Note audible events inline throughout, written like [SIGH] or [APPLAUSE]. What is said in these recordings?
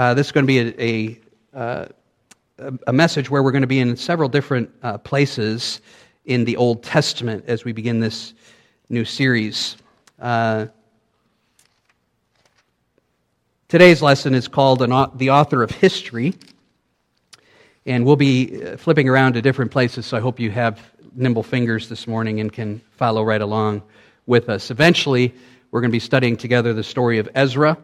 Uh, this is going to be a, a, uh, a, message where we're going to be in several different uh, places in the Old Testament as we begin this new series. Uh, today's lesson is called an, The Author of History, and we'll be uh, flipping around to different places, so I hope you have nimble fingers this morning and can follow right along with us. Eventually, we're going to be studying together the story of Ezra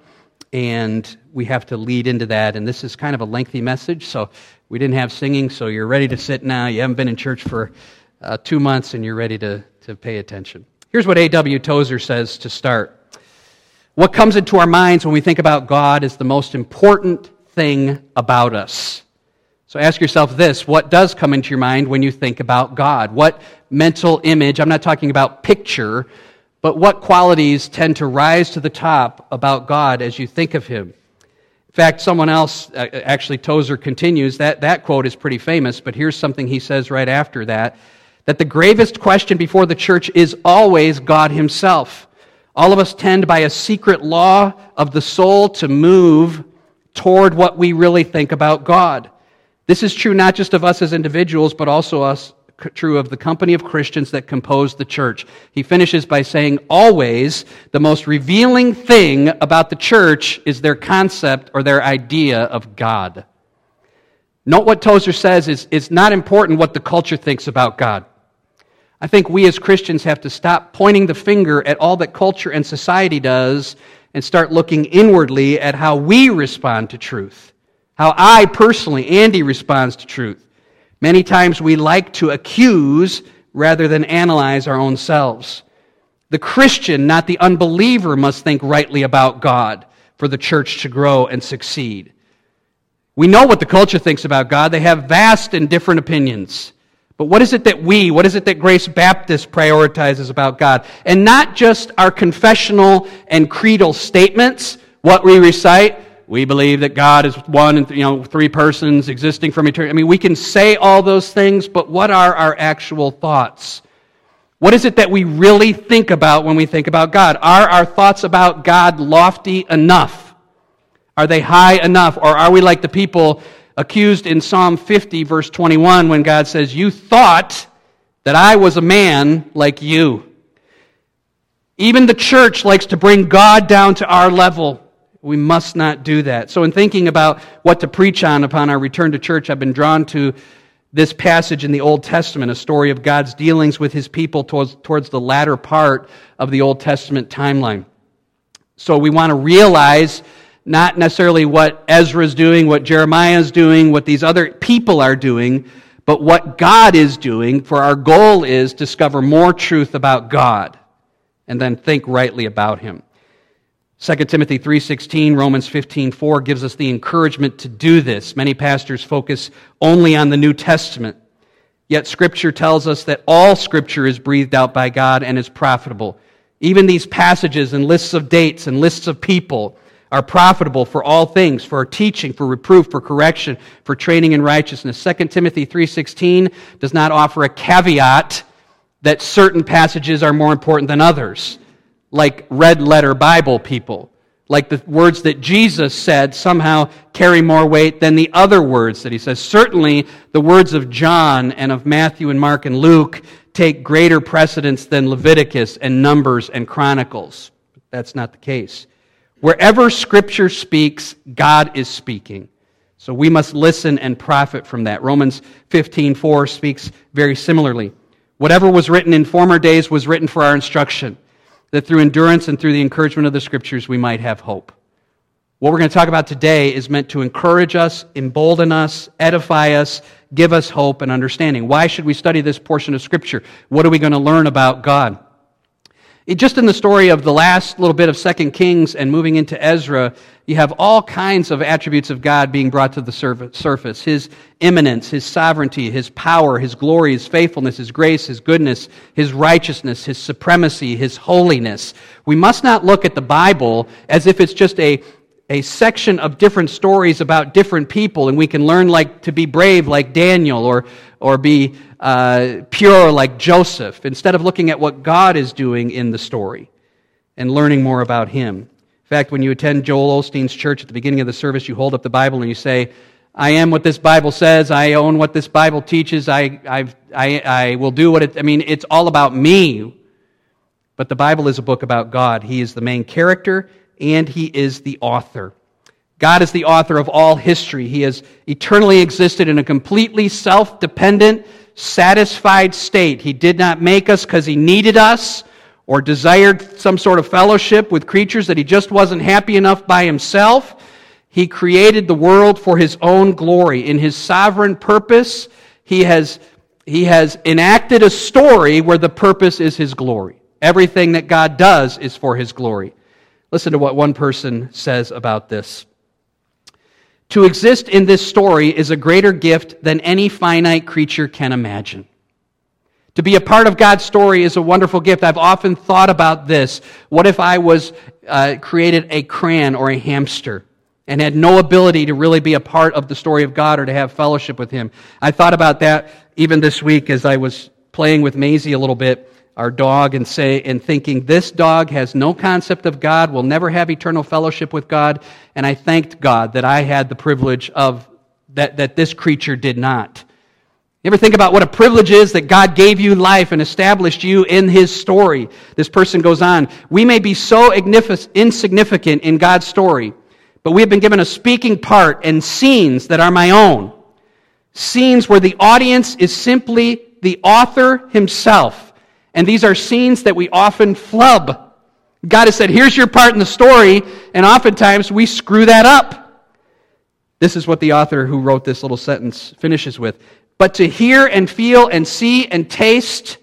and we have to lead into that. And this is kind of a lengthy message, so we didn't have singing, so you're ready to sit now. You haven't been in church for uh, two months, and you're ready to, to pay attention. Here's what A.W. Tozer says to start What comes into our minds when we think about God is the most important thing about us. So ask yourself this what does come into your mind when you think about God? What mental image, I'm not talking about picture, but what qualities tend to rise to the top about God as you think of Him? In fact, someone else, uh, actually, Tozer continues, that, that quote is pretty famous, but here's something he says right after that that the gravest question before the church is always God Himself. All of us tend by a secret law of the soul to move toward what we really think about God. This is true not just of us as individuals, but also us true of the company of Christians that compose the church. He finishes by saying, always the most revealing thing about the church is their concept or their idea of God. Note what Tozer says is it's not important what the culture thinks about God. I think we as Christians have to stop pointing the finger at all that culture and society does and start looking inwardly at how we respond to truth. How I personally, Andy, responds to truth. Many times we like to accuse rather than analyze our own selves. The Christian, not the unbeliever, must think rightly about God for the church to grow and succeed. We know what the culture thinks about God. They have vast and different opinions. But what is it that we, what is it that Grace Baptist prioritizes about God? And not just our confessional and creedal statements, what we recite, we believe that God is one and you know three persons existing from eternity. I mean, we can say all those things, but what are our actual thoughts? What is it that we really think about when we think about God? Are our thoughts about God lofty enough? Are they high enough? Or are we like the people accused in Psalm 50, verse 21, when God says, You thought that I was a man like you? Even the church likes to bring God down to our level. We must not do that. So, in thinking about what to preach on upon our return to church, I've been drawn to this passage in the Old Testament, a story of God's dealings with his people towards, towards the latter part of the Old Testament timeline. So, we want to realize not necessarily what Ezra is doing, what Jeremiah is doing, what these other people are doing, but what God is doing, for our goal is discover more truth about God and then think rightly about him. 2 Timothy 3:16, Romans 15:4 gives us the encouragement to do this. Many pastors focus only on the New Testament. Yet scripture tells us that all scripture is breathed out by God and is profitable. Even these passages and lists of dates and lists of people are profitable for all things, for teaching, for reproof, for correction, for training in righteousness. 2 Timothy 3:16 does not offer a caveat that certain passages are more important than others like red letter Bible people. Like the words that Jesus said somehow carry more weight than the other words that he says. Certainly, the words of John and of Matthew and Mark and Luke take greater precedence than Leviticus and Numbers and Chronicles. That's not the case. Wherever Scripture speaks, God is speaking. So we must listen and profit from that. Romans 15:4 speaks very similarly. Whatever was written in former days was written for our instruction that through endurance and through the encouragement of the scriptures, we might have hope. What we're going to talk about today is meant to encourage us, embolden us, edify us, give us hope and understanding. Why should we study this portion of Scripture? What are we going to learn about God? It, just in the story of the last little bit of Second Kings and moving into Ezra, you have all kinds of attributes of God being brought to the surface. His immanence, His sovereignty, His power, His glory, His faithfulness, His grace, His goodness, His righteousness, His supremacy, His holiness. We must not look at the Bible as if it's just a a section of different stories about different people, and we can learn like to be brave like Daniel or, or be uh, pure like Joseph, instead of looking at what God is doing in the story and learning more about Him. In fact, when you attend Joel Osteen's church at the beginning of the service, you hold up the Bible and you say, I am what this Bible says. I own what this Bible teaches. I, I, I, I will do what it, I mean, it's all about me. But the Bible is a book about God. He is the main character and He is the author. God is the author of all history. He has eternally existed in a completely self dependent, satisfied state. He did not make us because He needed us or desired some sort of fellowship with creatures that He just wasn't happy enough by Himself. He created the world for His own glory. In His sovereign purpose, He has, he has enacted a story where the purpose is His glory. Everything that God does is for His glory. Listen to what one person says about this. To exist in this story is a greater gift than any finite creature can imagine. To be a part of God's story is a wonderful gift. I've often thought about this. What if I was uh, created a crayon or a hamster and had no ability to really be a part of the story of God or to have fellowship with Him? I thought about that even this week as I was playing with Maisie a little bit our dog and say and thinking this dog has no concept of God, will never have eternal fellowship with God, and I thanked God that I had the privilege of that, that this creature did not. You ever think about what a privilege is that God gave you life and established you in His story? This person goes on. We may be so insignificant in God's story, but we have been given a speaking part and scenes that are my own. Scenes where the audience is simply the author himself. And these are scenes that we often flub. God has said, here's your part in the story, and oftentimes we screw that up. This is what the author who wrote this little sentence finishes with. But to hear and feel and see and taste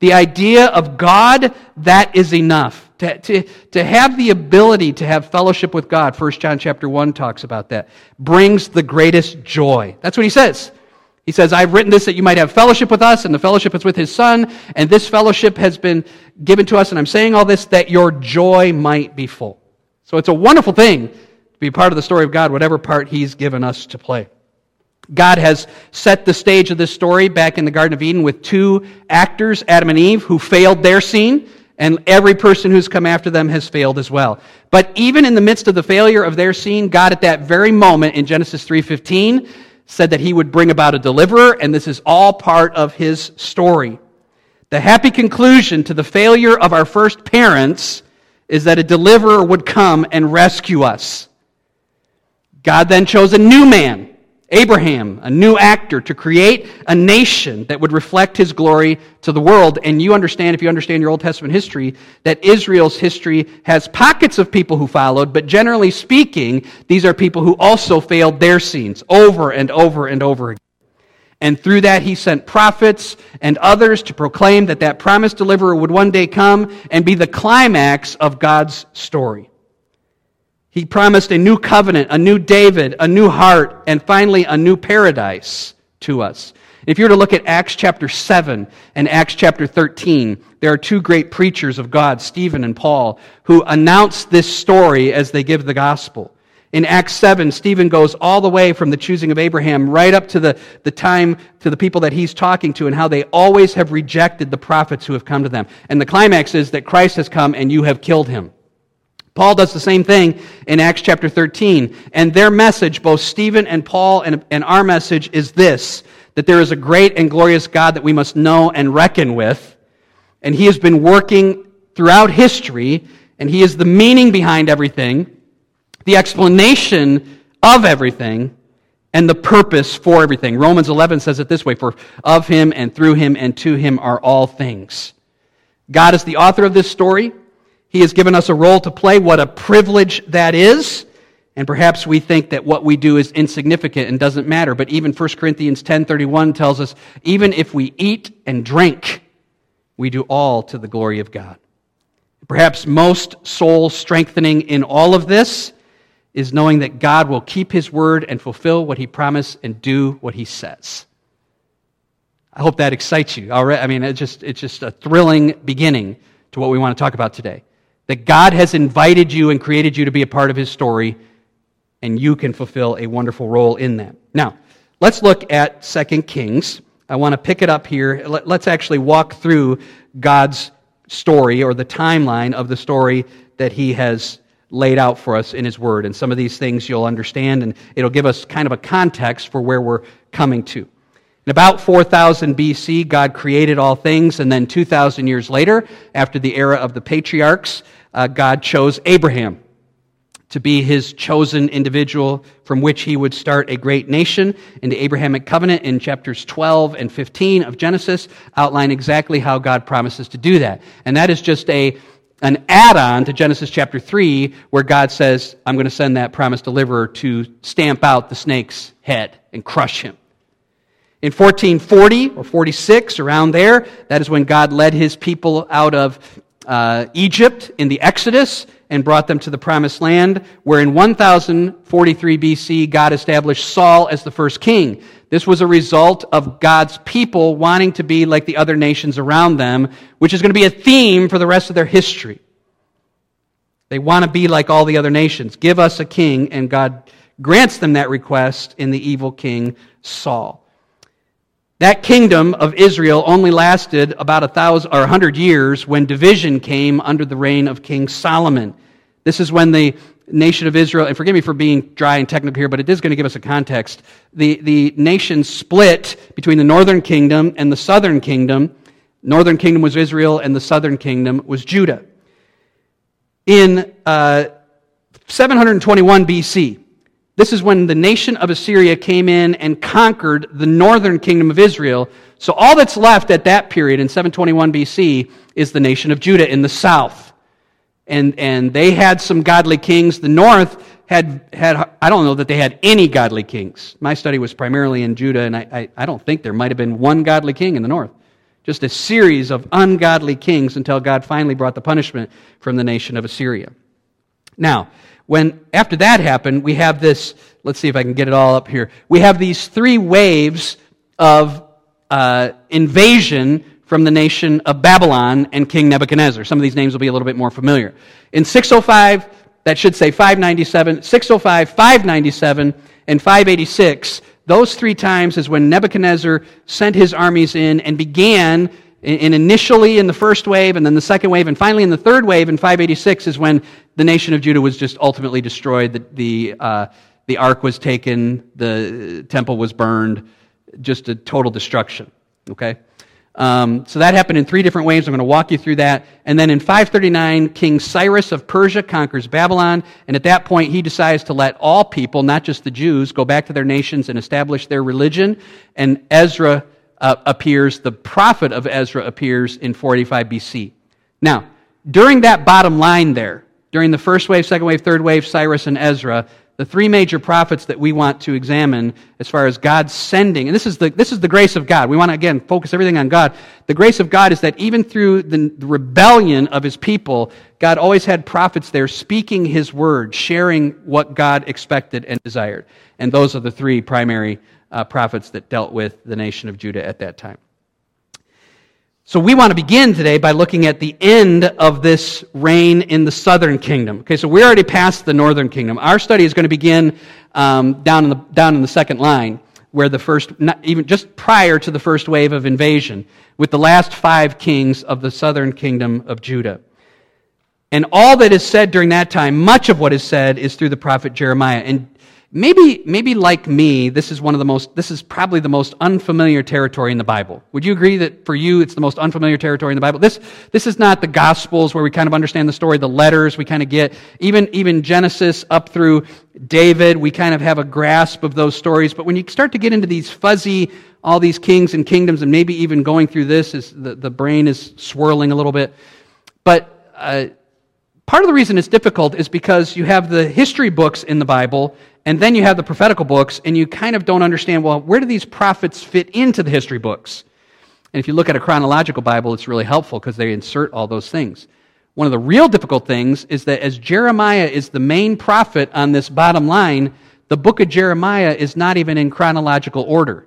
the idea of God, that is enough. To, to, to have the ability to have fellowship with God, 1 John chapter 1 talks about that, brings the greatest joy. That's what he says. He says, I've written this that you might have fellowship with us, and the fellowship is with his Son, and this fellowship has been given to us, and I'm saying all this that your joy might be full. So it's a wonderful thing to be part of the story of God, whatever part he's given us to play. God has set the stage of this story back in the Garden of Eden with two actors, Adam and Eve, who failed their scene, and every person who's come after them has failed as well. But even in the midst of the failure of their scene, God at that very moment in Genesis 3:15 said that he would bring about a deliverer, and this is all part of his story. The happy conclusion to the failure of our first parents is that a deliverer would come and rescue us. God then chose a new man Abraham, a new actor, to create a nation that would reflect his glory to the world. And you understand, if you understand your Old Testament history, that Israel's history has pockets of people who followed, but generally speaking, these are people who also failed their scenes over and over and over again. And through that, he sent prophets and others to proclaim that that promised deliverer would one day come and be the climax of God's story. He promised a new covenant, a new David, a new heart, and finally a new paradise to us. If you were to look at Acts chapter 7 and Acts chapter 13, there are two great preachers of God, Stephen and Paul, who announce this story as they give the gospel. In Acts 7, Stephen goes all the way from the choosing of Abraham right up to the, the time to the people that he's talking to and how they always have rejected the prophets who have come to them. And the climax is that Christ has come and you have killed him. Paul does the same thing in Acts chapter 13. And their message, both Stephen and Paul and, and our message, is this that there is a great and glorious God that we must know and reckon with. And he has been working throughout history, and he is the meaning behind everything, the explanation of everything, and the purpose for everything. Romans 11 says it this way For of him and through him and to him are all things. God is the author of this story. He has given us a role to play. What a privilege that is. And perhaps we think that what we do is insignificant and doesn't matter. But even 1 Corinthians 10:31 tells us even if we eat and drink, we do all to the glory of God. Perhaps most soul strengthening in all of this is knowing that God will keep his word and fulfill what he promised and do what he says. I hope that excites you. All right? I mean, it's just, it's just a thrilling beginning to what we want to talk about today that God has invited you and created you to be a part of his story, and you can fulfill a wonderful role in that. Now, let's look at 2 Kings. I want to pick it up here. Let's actually walk through God's story or the timeline of the story that he has laid out for us in His Word. And some of these things you'll understand, and it'll give us kind of a context for where we're coming to. In about 4000 BC, God created all things, and then 2,000 years later, after the era of the patriarchs, uh, God chose Abraham to be his chosen individual from which he would start a great nation. And the Abrahamic covenant in chapters 12 and 15 of Genesis outline exactly how God promises to do that. And that is just a an add-on to Genesis chapter 3 where God says, I'm going to send that promised deliverer to stamp out the snake's head and crush him. In 1440 or 46, around there, that is when God led his people out of uh, Egypt in the Exodus and brought them to the promised land, where in 1043 BC, God established Saul as the first king. This was a result of God's people wanting to be like the other nations around them, which is going to be a theme for the rest of their history. They want to be like all the other nations. Give us a king, and God grants them that request in the evil king Saul. That kingdom of Israel only lasted about a thousand or a hundred years when division came under the reign of King Solomon. This is when the nation of Israel, and forgive me for being dry and technical here, but it is going to give us a context. The, the nation split between the northern kingdom and the southern kingdom. Northern kingdom was Israel, and the southern kingdom was Judah. In uh, 721 BC, this is when the nation of Assyria came in and conquered the northern kingdom of Israel. So all that's left at that period in 721 BC is the nation of Judah in the south. And, and they had some godly kings. The north had, had, I don't know that they had any godly kings. My study was primarily in Judah, and I, I, I don't think there might have been one godly king in the north. Just a series of ungodly kings until God finally brought the punishment from the nation of Assyria. Now, when after that happened, we have this. Let's see if I can get it all up here. We have these three waves of uh, invasion from the nation of Babylon and King Nebuchadnezzar. Some of these names will be a little bit more familiar. In 605, that should say 597, 605, 597, and 586. Those three times is when Nebuchadnezzar sent his armies in and began and initially in the first wave, and then the second wave, and finally in the third wave in 586 is when the nation of Judah was just ultimately destroyed. The, the, uh, the ark was taken, the temple was burned, just a total destruction. Okay? Um, so that happened in three different waves. I'm going to walk you through that. And then in 539, King Cyrus of Persia conquers Babylon. And at that point, he decides to let all people, not just the Jews, go back to their nations and establish their religion. And Ezra uh, appears, the prophet of Ezra appears in 485 BC. Now, during that bottom line there, during the first wave, second wave, third wave, Cyrus and Ezra, the three major prophets that we want to examine as far as God's sending, and this is the, this is the grace of God. We want to, again, focus everything on God. The grace of God is that even through the rebellion of his people, God always had prophets there speaking his word, sharing what God expected and desired. And those are the three primary uh, prophets that dealt with the nation of Judah at that time. So we want to begin today by looking at the end of this reign in the southern kingdom. Okay, so we're already past the northern kingdom. Our study is going to begin um, down, in the, down in the second line, where the first, not even just prior to the first wave of invasion, with the last five kings of the southern kingdom of Judah. And all that is said during that time, much of what is said, is through the prophet Jeremiah. And Maybe, maybe like me, this is one of the most, this is probably the most unfamiliar territory in the Bible. Would you agree that for you it's the most unfamiliar territory in the Bible? This, this is not the Gospels where we kind of understand the story, the letters we kind of get. Even, even Genesis up through David, we kind of have a grasp of those stories. But when you start to get into these fuzzy, all these kings and kingdoms, and maybe even going through this, is the, the brain is swirling a little bit. But, uh, Part of the reason it's difficult is because you have the history books in the Bible, and then you have the prophetical books, and you kind of don't understand, well, where do these prophets fit into the history books? And if you look at a chronological Bible, it's really helpful because they insert all those things. One of the real difficult things is that as Jeremiah is the main prophet on this bottom line, the book of Jeremiah is not even in chronological order.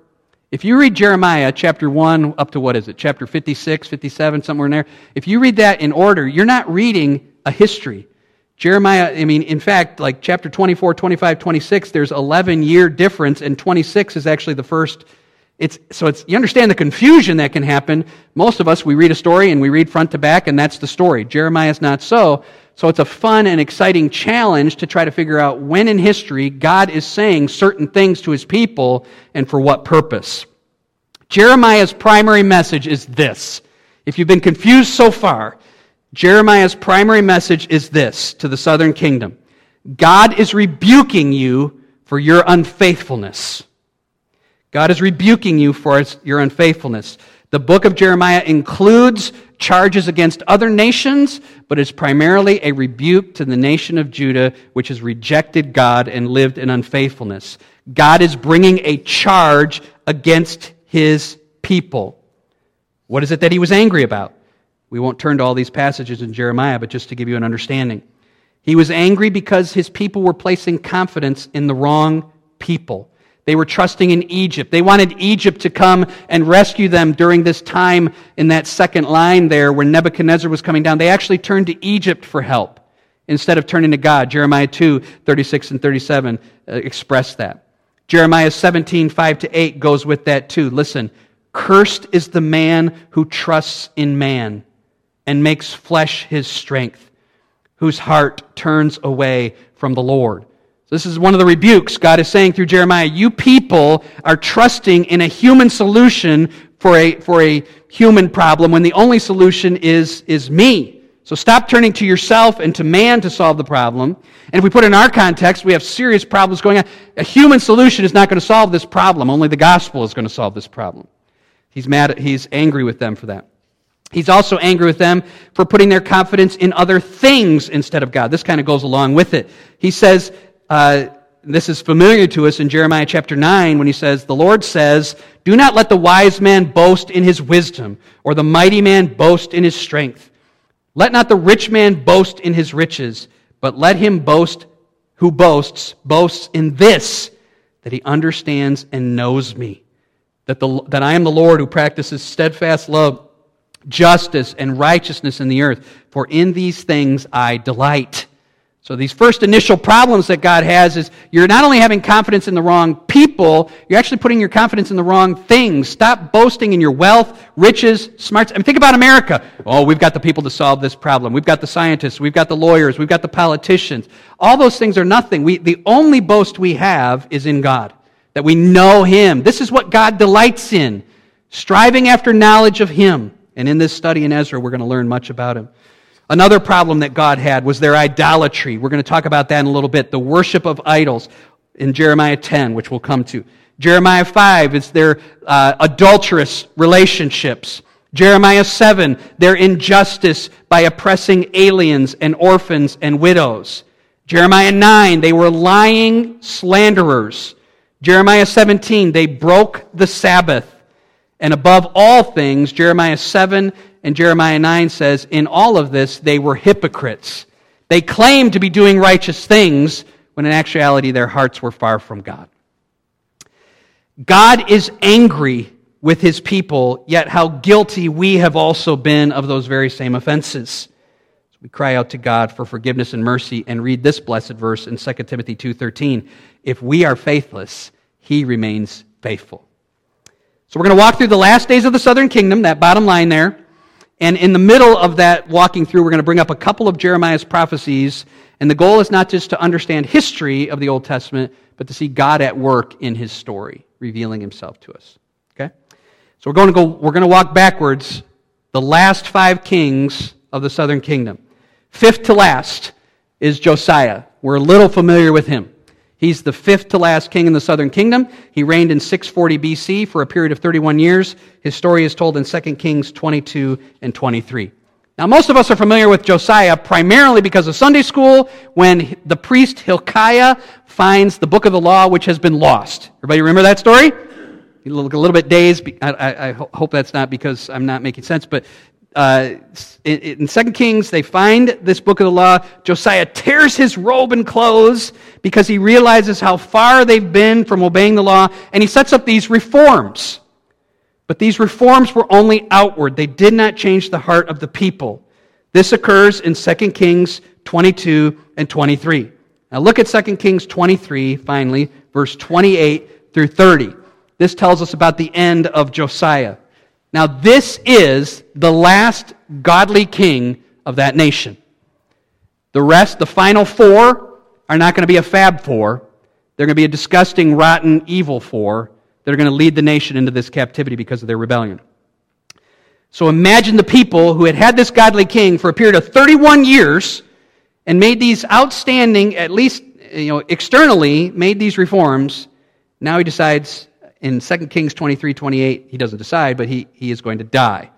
If you read Jeremiah chapter 1 up to what is it, chapter 56, 57, somewhere in there, if you read that in order, you're not reading a history. Jeremiah, I mean, in fact, like chapter 24, 25, 26, there's 11 year difference, and 26 is actually the first. It's, so it's, you understand the confusion that can happen. Most of us, we read a story and we read front to back, and that's the story. Jeremiah is not so. So it's a fun and exciting challenge to try to figure out when in history God is saying certain things to his people and for what purpose. Jeremiah's primary message is this. If you've been confused so far, Jeremiah's primary message is this to the southern kingdom God is rebuking you for your unfaithfulness. God is rebuking you for your unfaithfulness. The book of Jeremiah includes charges against other nations, but is primarily a rebuke to the nation of Judah, which has rejected God and lived in unfaithfulness. God is bringing a charge against his people. What is it that he was angry about? We won't turn to all these passages in Jeremiah, but just to give you an understanding. He was angry because his people were placing confidence in the wrong people. They were trusting in Egypt. They wanted Egypt to come and rescue them during this time in that second line there when Nebuchadnezzar was coming down. They actually turned to Egypt for help instead of turning to God. Jeremiah 2, 36 and 37 uh, express that. Jeremiah 17, 5 to 8 goes with that too. Listen, cursed is the man who trusts in man and makes flesh his strength, whose heart turns away from the Lord. This is one of the rebukes God is saying through Jeremiah. You people are trusting in a human solution for a, for a human problem when the only solution is, is me. So stop turning to yourself and to man to solve the problem. And if we put it in our context, we have serious problems going on. A human solution is not going to solve this problem. Only the gospel is going to solve this problem. He's mad, he's angry with them for that. He's also angry with them for putting their confidence in other things instead of God. This kind of goes along with it. He says, uh, this is familiar to us in Jeremiah chapter 9 when he says, The Lord says, Do not let the wise man boast in his wisdom, or the mighty man boast in his strength. Let not the rich man boast in his riches, but let him boast who boasts, boasts in this, that he understands and knows me, that, the, that I am the Lord who practices steadfast love, justice, and righteousness in the earth. For in these things I delight. So these first initial problems that God has is you're not only having confidence in the wrong people, you're actually putting your confidence in the wrong things. Stop boasting in your wealth, riches, smarts. I mean, think about America. Oh, we've got the people to solve this problem. We've got the scientists. We've got the lawyers. We've got the politicians. All those things are nothing. We, the only boast we have is in God, that we know Him. This is what God delights in, striving after knowledge of Him. And in this study in Ezra, we're going to learn much about Him. Another problem that God had was their idolatry. We're going to talk about that in a little bit. The worship of idols in Jeremiah 10, which we'll come to. Jeremiah 5 is their uh, adulterous relationships. Jeremiah 7, their injustice by oppressing aliens and orphans and widows. Jeremiah 9, they were lying slanderers. Jeremiah 17, they broke the Sabbath. And above all things, Jeremiah 7 and Jeremiah 9 says, In all of this, they were hypocrites. They claimed to be doing righteous things when in actuality their hearts were far from God. God is angry with his people, yet how guilty we have also been of those very same offenses. We cry out to God for forgiveness and mercy and read this blessed verse in 2 Timothy 2:13. If we are faithless, he remains faithful. So we're going to walk through the last days of the southern kingdom, that bottom line there. And in the middle of that walking through, we're going to bring up a couple of Jeremiah's prophecies. And the goal is not just to understand history of the Old Testament, but to see God at work in his story, revealing himself to us. Okay? So we're going to go, we're going to walk backwards the last five kings of the southern kingdom. Fifth to last is Josiah. We're a little familiar with him. He's the fifth to last king in the southern kingdom. He reigned in 640 BC for a period of 31 years. His story is told in 2 Kings 22 and 23. Now, most of us are familiar with Josiah primarily because of Sunday school when the priest Hilkiah finds the book of the law which has been lost. Everybody remember that story? You look a little bit dazed. I, I, I, hope that's not because I'm not making sense, but uh, in, in 2 Kings, they find this book of the law. Josiah tears his robe and clothes because he realizes how far they've been from obeying the law, and he sets up these reforms. But these reforms were only outward, they did not change the heart of the people. This occurs in 2 Kings 22 and 23. Now look at 2 Kings 23, finally, verse 28 through 30. This tells us about the end of Josiah. Now, this is the last godly king of that nation. The rest, the final four, are not going to be a fab four. They're going to be a disgusting, rotten, evil four that are going to lead the nation into this captivity because of their rebellion. So imagine the people who had had this godly king for a period of 31 years and made these outstanding, at least you know, externally, made these reforms. Now he decides in 2 Kings 23 28, he doesn't decide, but he, he is going to die.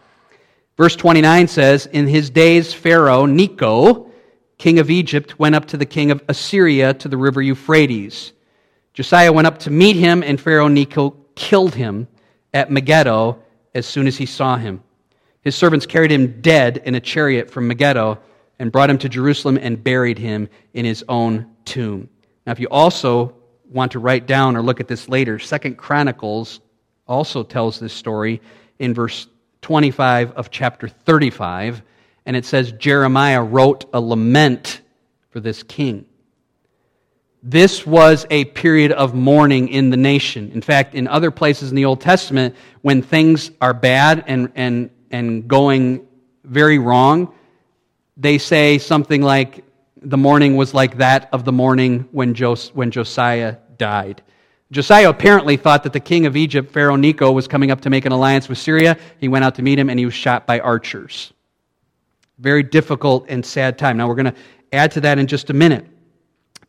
Verse 29 says, In his days, Pharaoh, Necho, king of Egypt, went up to the king of Assyria to the river Euphrates. Josiah went up to meet him, and Pharaoh Necho killed him at Megiddo as soon as he saw him. His servants carried him dead in a chariot from Megiddo and brought him to Jerusalem and buried him in his own tomb. Now, if you also want to write down or look at this later, Second Chronicles also tells this story in verse 25 of chapter 35, and it says Jeremiah wrote a lament for this king. This was a period of mourning in the nation. In fact, in other places in the Old Testament, when things are bad and, and, and going very wrong, they say something like, the mourning was like that of the mourning when, Jos- when Josiah died. Josiah apparently thought that the king of Egypt, Pharaoh Necho, was coming up to make an alliance with Syria. He went out to meet him and he was shot by archers. Very difficult and sad time. Now, we're going to add to that in just a minute.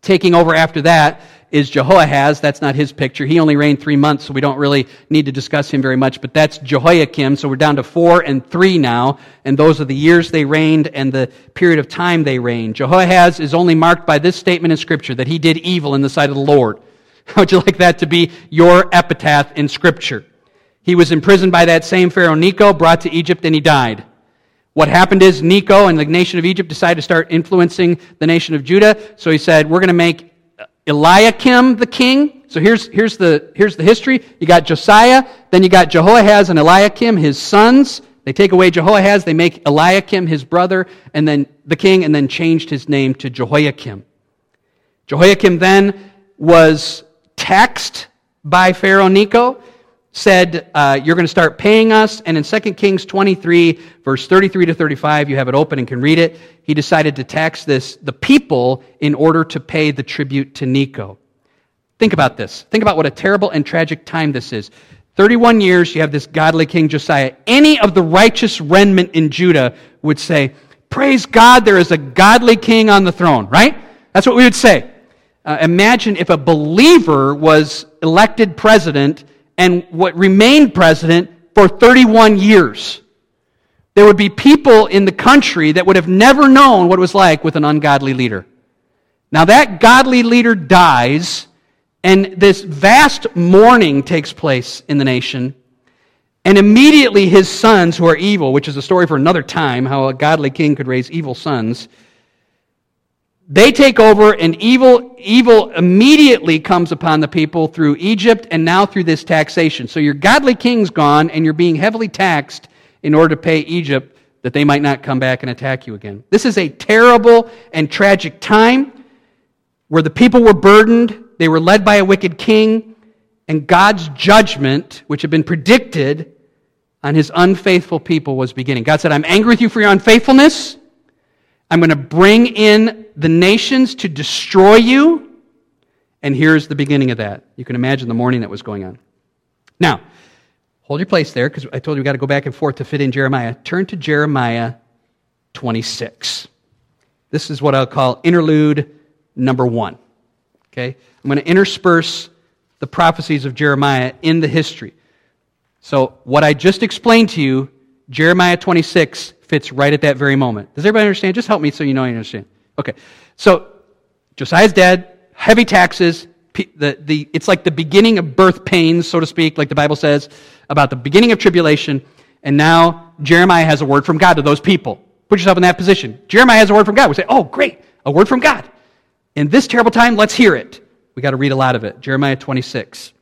Taking over after that is Jehoahaz. That's not his picture. He only reigned three months, so we don't really need to discuss him very much. But that's Jehoiakim. So we're down to four and three now. And those are the years they reigned and the period of time they reigned. Jehoahaz is only marked by this statement in Scripture that he did evil in the sight of the Lord. [LAUGHS] How would you like that to be your epitaph in Scripture? He was imprisoned by that same Pharaoh Necho, brought to Egypt, and he died. What happened is Necho and the nation of Egypt decided to start influencing the nation of Judah. So he said, We're going to make Eliakim the king. So here's, here's, the, here's the history. You got Josiah, then you got Jehoahaz and Eliakim, his sons. They take away Jehoahaz, they make Eliakim his brother, and then the king, and then changed his name to Jehoiakim. Jehoiakim then was taxed by Pharaoh Necho said, uh, You're going to start paying us. And in 2 Kings 23, verse 33 to 35, you have it open and can read it. He decided to tax this, the people, in order to pay the tribute to Necho. Think about this. Think about what a terrible and tragic time this is. 31 years, you have this godly king Josiah. Any of the righteous remnant in Judah would say, Praise God, there is a godly king on the throne, right? That's what we would say. Uh, imagine if a believer was elected president and what remained president for 31 years. There would be people in the country that would have never known what it was like with an ungodly leader. Now, that godly leader dies, and this vast mourning takes place in the nation. And immediately his sons, who are evil, which is a story for another time, how a godly king could raise evil sons, they take over, and evil, evil immediately comes upon the people through Egypt and now through this taxation. So your godly king's gone, and you're being heavily taxed in order to pay Egypt that they might not come back and attack you again. This is a terrible and tragic time where the people were burdened, they were led by a wicked king, and God's judgment, which had been predicted on his unfaithful people, was beginning. God said, I'm angry with you for your unfaithfulness. I'm going to bring in the nations to destroy you. And here's the beginning of that. You can imagine the mourning that was going on. Now, hold your place there because I told you we've got to go back and forth to fit in Jeremiah. Turn to Jeremiah 26. This is what I'll call interlude number one. Okay? I'm going to intersperse the prophecies of Jeremiah in the history. So, what I just explained to you, Jeremiah 26 fits right at that very moment. Does everybody understand? Just help me so you know I understand. Okay. So, Josiah's dead, heavy taxes. The, the, it's like the beginning of birth pains, so to speak, like the Bible says, about the beginning of tribulation. And now Jeremiah has a word from God to those people. Put yourself in that position. Jeremiah has a word from God. We say, oh, great, a word from God. In this terrible time, let's hear it. We got to read a lot of it. Jeremiah 26.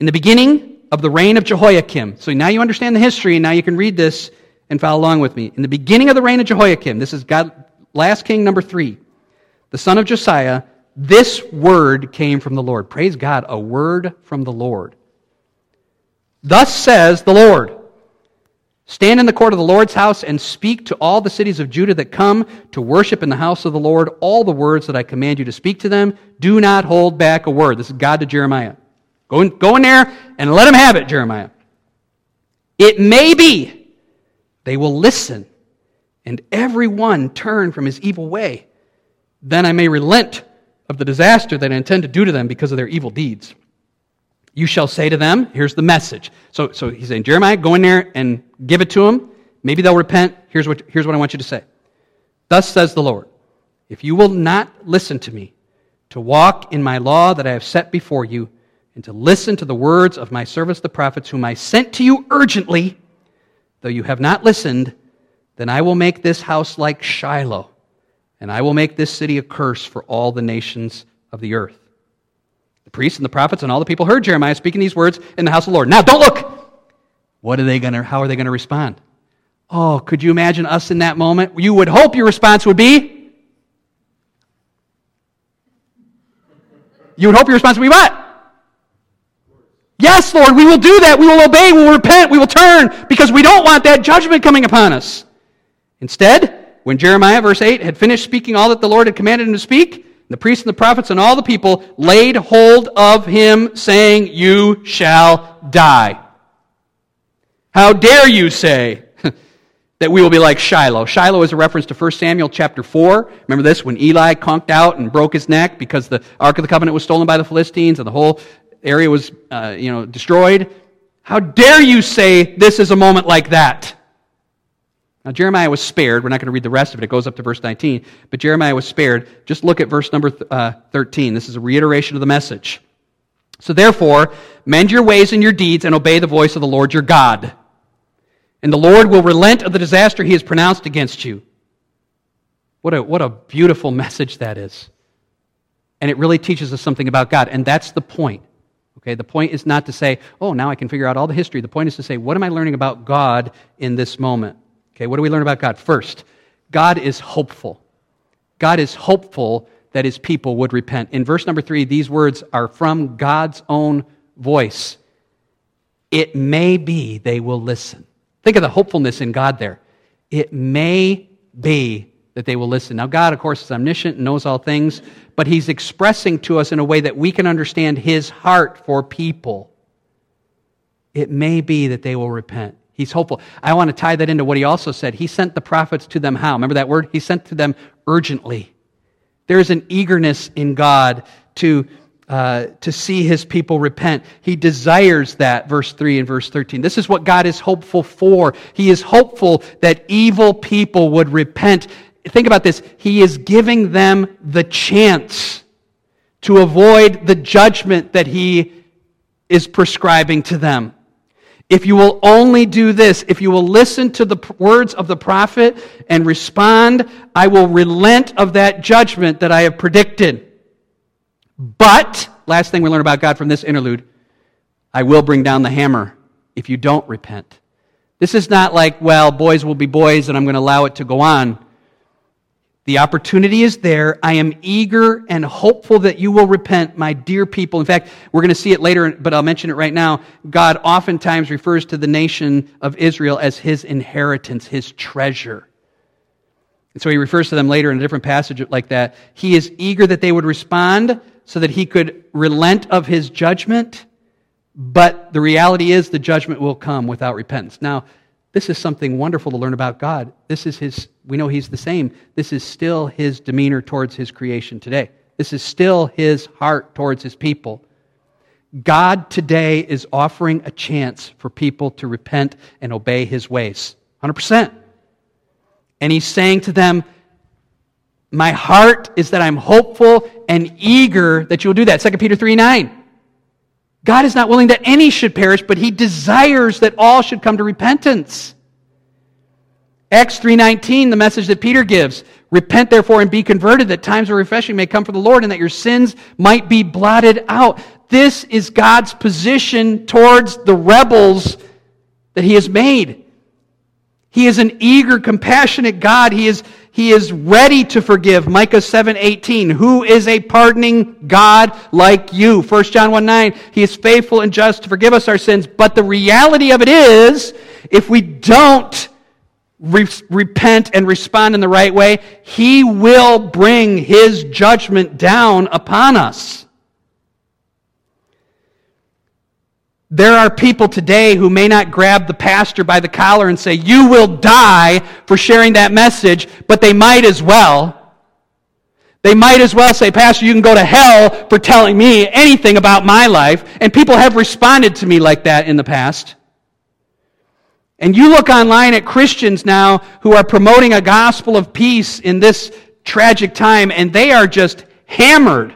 In the beginning of the reign of Jehoiakim. So now you understand the history, and now you can read this and follow along with me. In the beginning of the reign of Jehoiakim, this is God, last king number three, the son of Josiah, this word came from the Lord. Praise God, a word from the Lord. Thus says the Lord Stand in the court of the Lord's house and speak to all the cities of Judah that come to worship in the house of the Lord all the words that I command you to speak to them. Do not hold back a word. This is God to Jeremiah. Go in, go in there and let him have it, Jeremiah. It may be they will listen and every one turn from his evil way. Then I may relent of the disaster that I intend to do to them because of their evil deeds. You shall say to them, here's the message. So, so he's saying, Jeremiah, go in there and give it to them. Maybe they'll repent. Here's what, here's what I want you to say. Thus says the Lord, if you will not listen to me, to walk in my law that I have set before you, and to listen to the words of my servants the prophets, whom I sent to you urgently, though you have not listened, then I will make this house like Shiloh, and I will make this city a curse for all the nations of the earth The priests and the prophets and all the people heard Jeremiah speaking these words in the house of the Lord. Now, don't look. What are they going to, how are they going to respond? Oh, could you imagine us in that moment? You would hope your response would be, you would hope your response would be what? Yes, Lord, we will do that. We will obey. We will repent. We will turn because we don't want that judgment coming upon us. Instead, when Jeremiah, verse 8, had finished speaking all that the Lord had commanded him to speak, the priests and the prophets and all the people laid hold of him, saying, You shall die. How dare you say [LAUGHS] that we will be like Shiloh? Shiloh is a reference to 1 Samuel chapter 4. Remember this? When Eli conked out and broke his neck because the Ark of the Covenant was stolen by the Philistines and the whole area was uh, you know, destroyed. How dare you say this is a moment like that? Now, Jeremiah was spared. We're not going to read the rest of it. It goes up to verse 19. But Jeremiah was spared. Just look at verse number uh, 13. This is a reiteration of the message. So, therefore, mend your ways and your deeds and obey the voice of the Lord your God. And the Lord will relent of the disaster he has pronounced against you. What a, what a beautiful [LAUGHS] message that is. And it really teaches us something about God. And that's the point. Okay, the point is not to say, oh, now I can figure out all the history. The point is to say, what am I learning about God in this moment? Okay, what do we learn about God? First, God is hopeful. God is hopeful that his people would repent. In verse number three, these words are from God's own voice. It may be they will listen. Think of the hopefulness in God there. It may be that they will listen. Now, God, of course, is omniscient and knows all things, but He's expressing to us in a way that we can understand His heart for people. It may be that they will repent. He's hopeful. I want to tie that into what he also said. He sent the prophets to them how? Remember that word? He sent to them urgently. There's an eagerness in God to, uh, to see his people repent. He desires that, verse 3 and verse 13. This is what God is hopeful for. He is hopeful that evil people would repent. Think about this. He is giving them the chance to avoid the judgment that he is prescribing to them. If you will only do this, if you will listen to the words of the prophet and respond, I will relent of that judgment that I have predicted. But, last thing we learn about God from this interlude, I will bring down the hammer if you don't repent. This is not like, well, boys will be boys and I'm going to allow it to go on. The opportunity is there. I am eager and hopeful that you will repent, my dear people. In fact, we're going to see it later, but I'll mention it right now. God oftentimes refers to the nation of Israel as his inheritance, his treasure. And so he refers to them later in a different passage like that. He is eager that they would respond so that he could relent of his judgment. But the reality is the judgment will come without repentance. Now, this is something wonderful to learn about God. This is his, we know he's the same. This is still his demeanor towards his creation today. This is still his heart towards his people. God today is offering a chance for people to repent and obey his ways. 100%. And he's saying to them, My heart is that I'm hopeful and eager that you'll do that. 2 Peter 3 9. God is not willing that any should perish, but he desires that all should come to repentance. Acts 3:19, the message that Peter gives, repent therefore and be converted that times of refreshing may come for the Lord and that your sins might be blotted out. This is God's position towards the rebels that he has made. He is an eager, compassionate God. He is he is ready to forgive. Micah 7 18. Who is a pardoning God like you? 1 John 1 9. He is faithful and just to forgive us our sins. But the reality of it is, if we don't re- repent and respond in the right way, He will bring His judgment down upon us. There are people today who may not grab the pastor by the collar and say, You will die for sharing that message, but they might as well. They might as well say, Pastor, you can go to hell for telling me anything about my life. And people have responded to me like that in the past. And you look online at Christians now who are promoting a gospel of peace in this tragic time, and they are just hammered.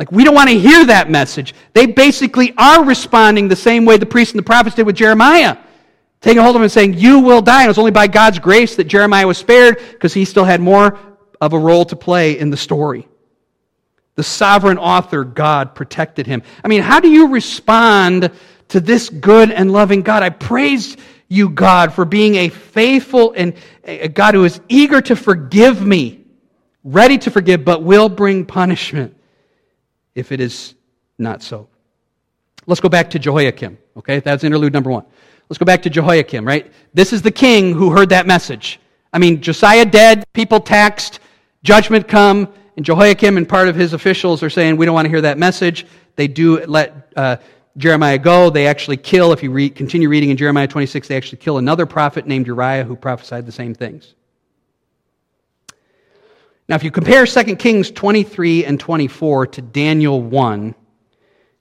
Like, we don't want to hear that message. They basically are responding the same way the priests and the prophets did with Jeremiah. Taking hold of him and saying, You will die. And it was only by God's grace that Jeremiah was spared because he still had more of a role to play in the story. The sovereign author, God, protected him. I mean, how do you respond to this good and loving God? I praise you, God, for being a faithful and a God who is eager to forgive me, ready to forgive, but will bring punishment if it is not so. Let's go back to Jehoiakim, okay? That's interlude number one. Let's go back to Jehoiakim, right? This is the king who heard that message. I mean, Josiah dead, people taxed, Judgment come, and Jehoiakim and part of his officials are saying, We don't want to hear that message. They do let uh, Jeremiah go. They actually kill, if you read, continue reading in Jeremiah 26, they actually kill another prophet named Uriah who prophesied the same things. Now, if you compare 2 Kings 23 and 24 to Daniel 1,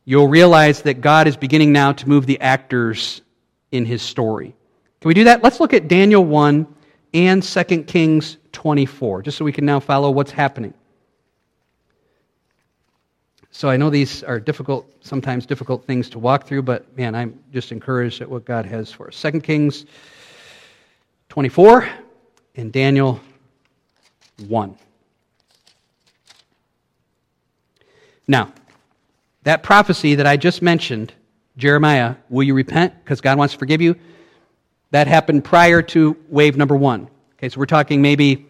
you'll realize that God is beginning now to move the actors in his story. Can we do that? Let's look at Daniel 1 and 2 Kings 24, just so we can now follow what's happening. So I know these are difficult, sometimes difficult things to walk through, but man, I'm just encouraged at what God has for us. 2 Kings 24 and Daniel 1. Now, that prophecy that I just mentioned, Jeremiah, will you repent because God wants to forgive you? That happened prior to wave number one. Okay, so we're talking maybe,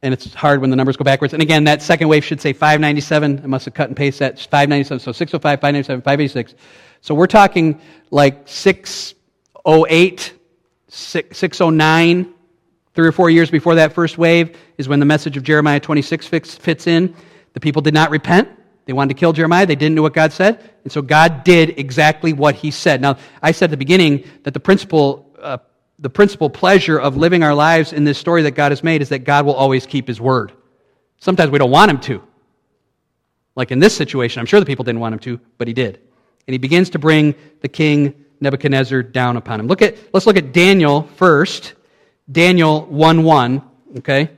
and it's hard when the numbers go backwards. And again, that second wave should say 597. I must have cut and pasted that. 597. So 605, 597, 586. So we're talking like 608, 609, three or four years before that first wave is when the message of Jeremiah 26 fits in. The people did not repent. They wanted to kill Jeremiah. They didn't know what God said. And so God did exactly what he said. Now, I said at the beginning that the principal uh, the principal pleasure of living our lives in this story that God has made is that God will always keep his word. Sometimes we don't want him to. Like in this situation, I'm sure the people didn't want him to, but he did. And he begins to bring the king Nebuchadnezzar down upon him. Look at, let's look at Daniel first. Daniel 1 1. Okay?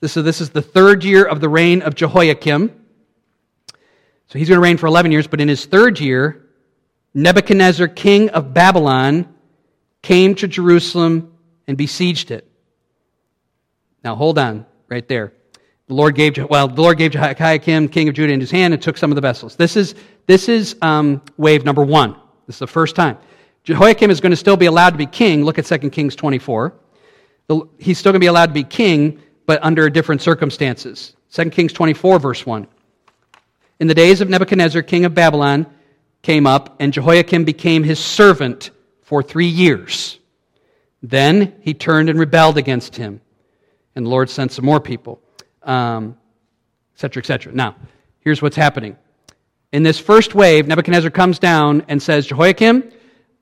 Is, this is the third year of the reign of Jehoiakim. So he's going to reign for 11 years, but in his third year, Nebuchadnezzar, king of Babylon, came to Jerusalem and besieged it. Now hold on right there. The Lord gave, well, the Lord gave Jehoiakim, king of Judah, in his hand and took some of the vessels. This is, this is um, wave number one. This is the first time. Jehoiakim is going to still be allowed to be king. Look at 2 Kings 24. He's still going to be allowed to be king, but under different circumstances. 2 Kings 24, verse 1. In the days of Nebuchadnezzar, king of Babylon, came up, and Jehoiakim became his servant for three years. Then he turned and rebelled against him, and the Lord sent some more people, um, et cetera, et cetera. Now, here's what's happening. In this first wave, Nebuchadnezzar comes down and says, Jehoiakim,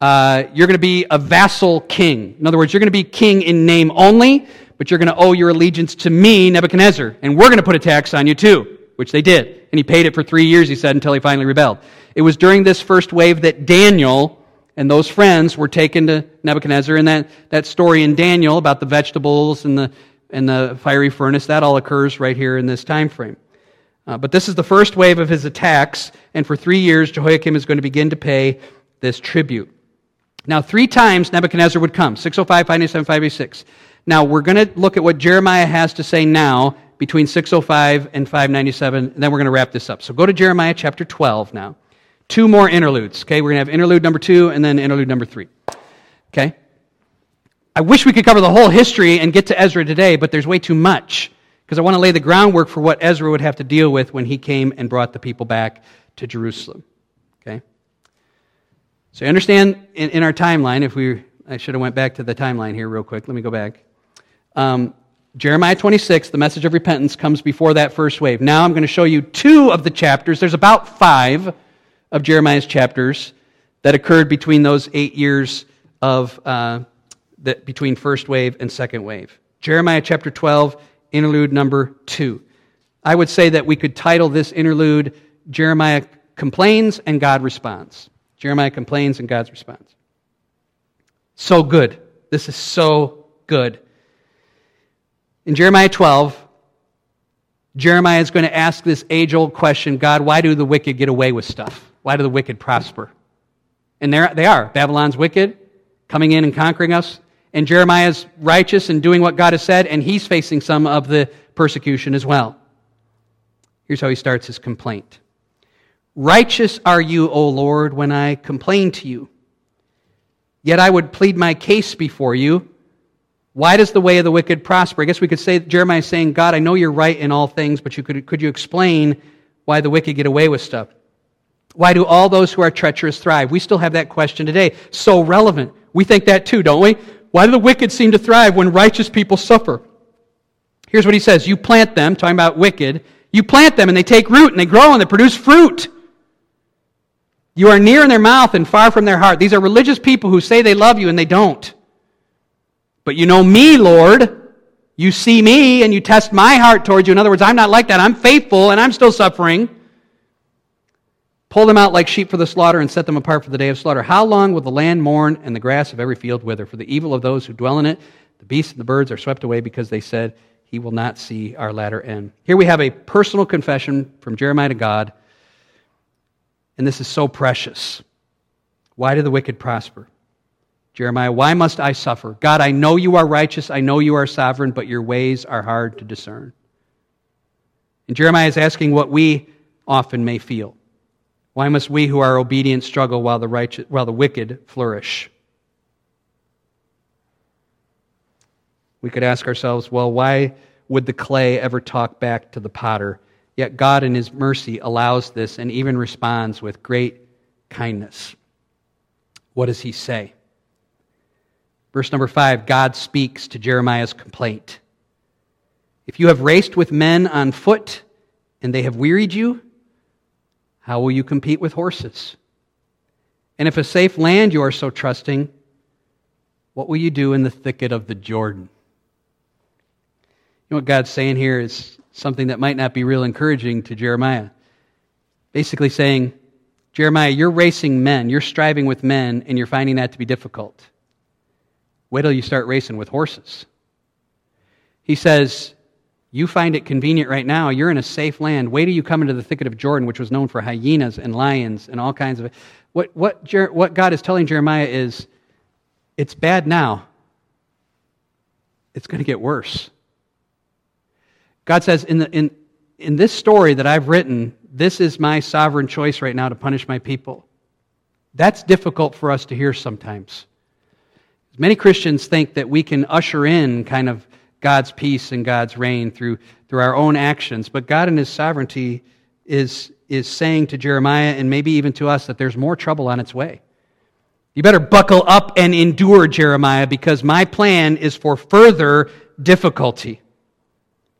uh, you're going to be a vassal king. In other words, you're going to be king in name only, but you're going to owe your allegiance to me, Nebuchadnezzar, and we're going to put a tax on you too, which they did. And he paid it for three years, he said, until he finally rebelled. It was during this first wave that Daniel and those friends were taken to Nebuchadnezzar. And that, that story in Daniel about the vegetables and the, and the fiery furnace, that all occurs right here in this time frame. Uh, but this is the first wave of his attacks, and for three years, Jehoiakim is going to begin to pay this tribute. Now, three times Nebuchadnezzar would come 605, 597, 586. Now, we're going to look at what Jeremiah has to say now between 605 and 597, and then we're going to wrap this up. So go to Jeremiah chapter 12 now two more interludes. Okay, we're going to have interlude number two and then interlude number three. Okay? I wish we could cover the whole history and get to Ezra today, but there's way too much because I want to lay the groundwork for what Ezra would have to deal with when he came and brought the people back to Jerusalem. Okay? So you understand in, in our timeline, if we I should have went back to the timeline here real quick. Let me go back. Um, Jeremiah 26, the message of repentance, comes before that first wave. Now I'm going to show you two of the chapters. There's about five of Jeremiah's chapters that occurred between those eight years of uh, that between first wave and second wave. Jeremiah chapter 12, interlude number two. I would say that we could title this interlude Jeremiah complains and God responds. Jeremiah complains and God's response. So good. This is so good. In Jeremiah 12, Jeremiah is going to ask this age old question God, why do the wicked get away with stuff? Why do the wicked prosper? And they are. Babylon's wicked, coming in and conquering us. And Jeremiah's righteous and doing what God has said, and he's facing some of the persecution as well. Here's how he starts his complaint Righteous are you, O Lord, when I complain to you. Yet I would plead my case before you. Why does the way of the wicked prosper? I guess we could say Jeremiah is saying, God, I know you're right in all things, but you could, could you explain why the wicked get away with stuff? Why do all those who are treacherous thrive? We still have that question today. So relevant. We think that too, don't we? Why do the wicked seem to thrive when righteous people suffer? Here's what he says You plant them, talking about wicked, you plant them and they take root and they grow and they produce fruit. You are near in their mouth and far from their heart. These are religious people who say they love you and they don't. But you know me, Lord. You see me and you test my heart towards you. In other words, I'm not like that. I'm faithful and I'm still suffering. Pull them out like sheep for the slaughter and set them apart for the day of slaughter. How long will the land mourn and the grass of every field wither? For the evil of those who dwell in it, the beasts and the birds are swept away because they said, He will not see our latter end. Here we have a personal confession from Jeremiah to God and this is so precious. Why do the wicked prosper? Jeremiah, why must I suffer? God, I know you are righteous. I know you are sovereign, but your ways are hard to discern. And Jeremiah is asking what we often may feel. Why must we who are obedient struggle while the, righteous, while the wicked flourish? We could ask ourselves, well, why would the clay ever talk back to the potter Yet God, in His mercy, allows this and even responds with great kindness. What does He say? Verse number five God speaks to Jeremiah's complaint. If you have raced with men on foot and they have wearied you, how will you compete with horses? And if a safe land you are so trusting, what will you do in the thicket of the Jordan? You know what God's saying here is something that might not be real encouraging to Jeremiah. Basically saying, Jeremiah, you're racing men, you're striving with men, and you're finding that to be difficult. Wait till you start racing with horses. He says, You find it convenient right now. You're in a safe land. Wait till you come into the thicket of Jordan, which was known for hyenas and lions and all kinds of. What, what, what God is telling Jeremiah is, It's bad now. It's going to get worse. God says, in, the, in, in this story that I've written, this is my sovereign choice right now to punish my people. That's difficult for us to hear sometimes. Many Christians think that we can usher in kind of God's peace and God's reign through, through our own actions, but God in His sovereignty is, is saying to Jeremiah and maybe even to us that there's more trouble on its way. You better buckle up and endure, Jeremiah, because my plan is for further difficulty.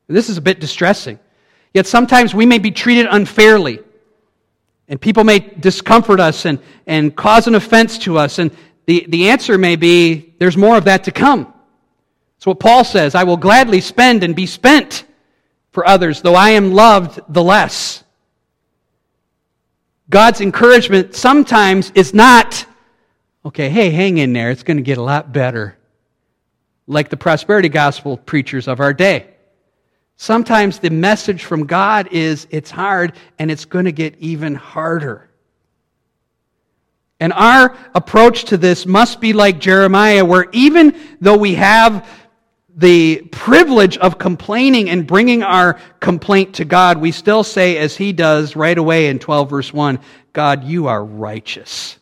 This is a bit distressing. Yet sometimes we may be treated unfairly. And people may discomfort us and, and cause an offense to us. And the, the answer may be there's more of that to come. That's what Paul says I will gladly spend and be spent for others, though I am loved the less. God's encouragement sometimes is not, okay, hey, hang in there, it's going to get a lot better. Like the prosperity gospel preachers of our day. Sometimes the message from God is it's hard and it's going to get even harder. And our approach to this must be like Jeremiah, where even though we have the privilege of complaining and bringing our complaint to God, we still say, as he does right away in 12 verse 1, God, you are righteous.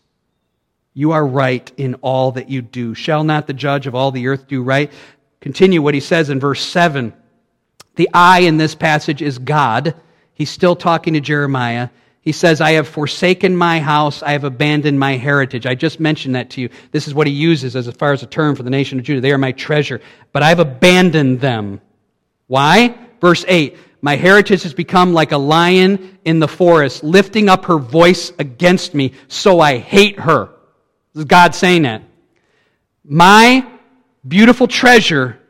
You are right in all that you do. Shall not the judge of all the earth do right? Continue what he says in verse 7. The I in this passage is God. He's still talking to Jeremiah. He says, I have forsaken my house, I have abandoned my heritage. I just mentioned that to you. This is what he uses as far as a term for the nation of Judah. They are my treasure, but I've abandoned them. Why? Verse 8 My heritage has become like a lion in the forest, lifting up her voice against me, so I hate her. This is God saying that. My beautiful treasure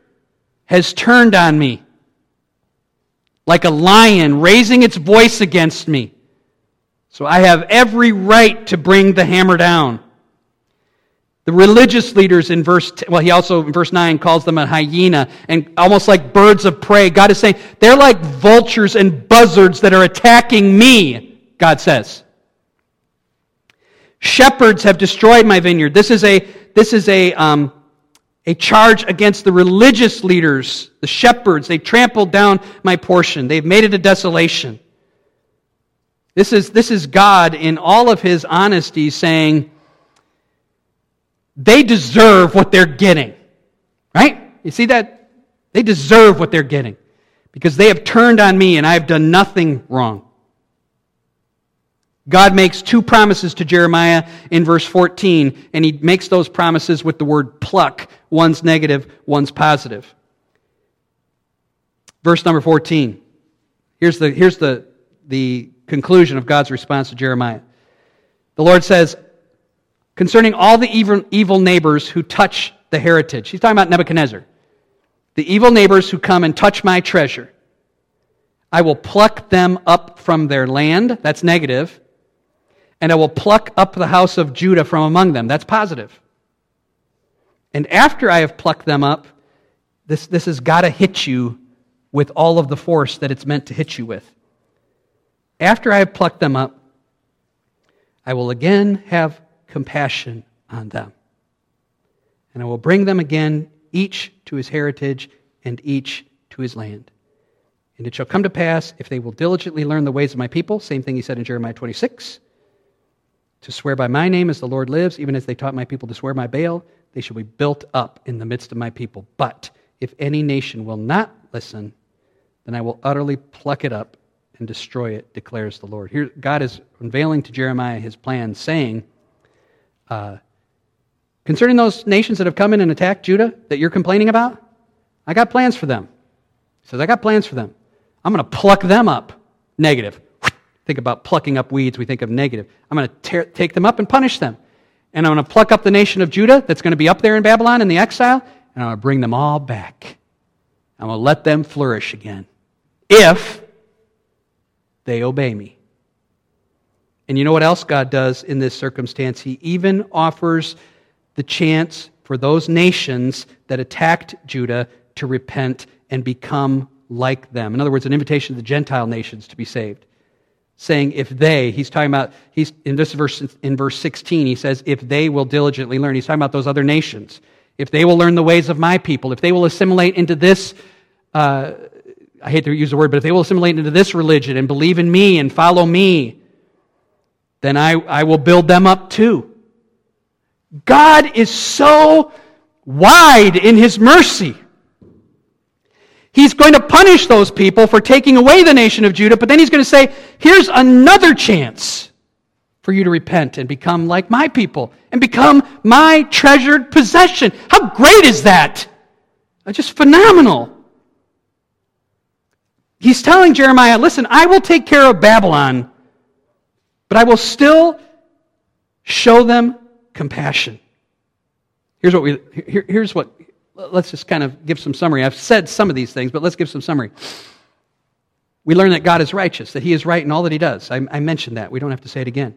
has turned on me like a lion raising its voice against me. So I have every right to bring the hammer down. The religious leaders in verse, well, he also in verse 9 calls them a hyena and almost like birds of prey. God is saying they're like vultures and buzzards that are attacking me, God says. Shepherds have destroyed my vineyard. This is a, this is a, um, a charge against the religious leaders, the shepherds. They trampled down my portion. They've made it a desolation. This is, this is God in all of his honesty saying, they deserve what they're getting. Right? You see that? They deserve what they're getting because they have turned on me and I have done nothing wrong. God makes two promises to Jeremiah in verse 14, and he makes those promises with the word pluck. One's negative, one's positive. Verse number 14. Here's the, here's the, the conclusion of God's response to Jeremiah. The Lord says, concerning all the evil, evil neighbors who touch the heritage, he's talking about Nebuchadnezzar. The evil neighbors who come and touch my treasure, I will pluck them up from their land. That's negative and I will pluck up the house of Judah from among them. That's positive. And after I have plucked them up, this, this has got to hit you with all of the force that it's meant to hit you with. After I have plucked them up, I will again have compassion on them. And I will bring them again, each to his heritage and each to his land. And it shall come to pass, if they will diligently learn the ways of my people, same thing he said in Jeremiah 26, to swear by my name as the Lord lives, even as they taught my people to swear by Baal, they shall be built up in the midst of my people. But if any nation will not listen, then I will utterly pluck it up and destroy it, declares the Lord. Here, God is unveiling to Jeremiah his plan, saying, uh, Concerning those nations that have come in and attacked Judah that you're complaining about, I got plans for them. He says, I got plans for them. I'm going to pluck them up. Negative think about plucking up weeds, we think of negative. I'm going to take them up and punish them. And I'm going to pluck up the nation of Judah that's going to be up there in Babylon in the exile, and I'm going to bring them all back. I'm going to let them flourish again if they obey me. And you know what else God does in this circumstance? He even offers the chance for those nations that attacked Judah to repent and become like them. In other words, an invitation to the Gentile nations to be saved saying if they he's talking about he's in this verse in verse 16 he says if they will diligently learn he's talking about those other nations if they will learn the ways of my people if they will assimilate into this uh, i hate to use the word but if they will assimilate into this religion and believe in me and follow me then i, I will build them up too god is so wide in his mercy He's going to punish those people for taking away the nation of Judah, but then he's going to say, here's another chance for you to repent and become like my people and become my treasured possession. How great is that? Just phenomenal. He's telling Jeremiah, listen, I will take care of Babylon, but I will still show them compassion. Here's what we here, here's what let's just kind of give some summary. I've said some of these things, but let's give some summary. We learn that God is righteous, that He is right in all that He does. I, I mentioned that. We don't have to say it again.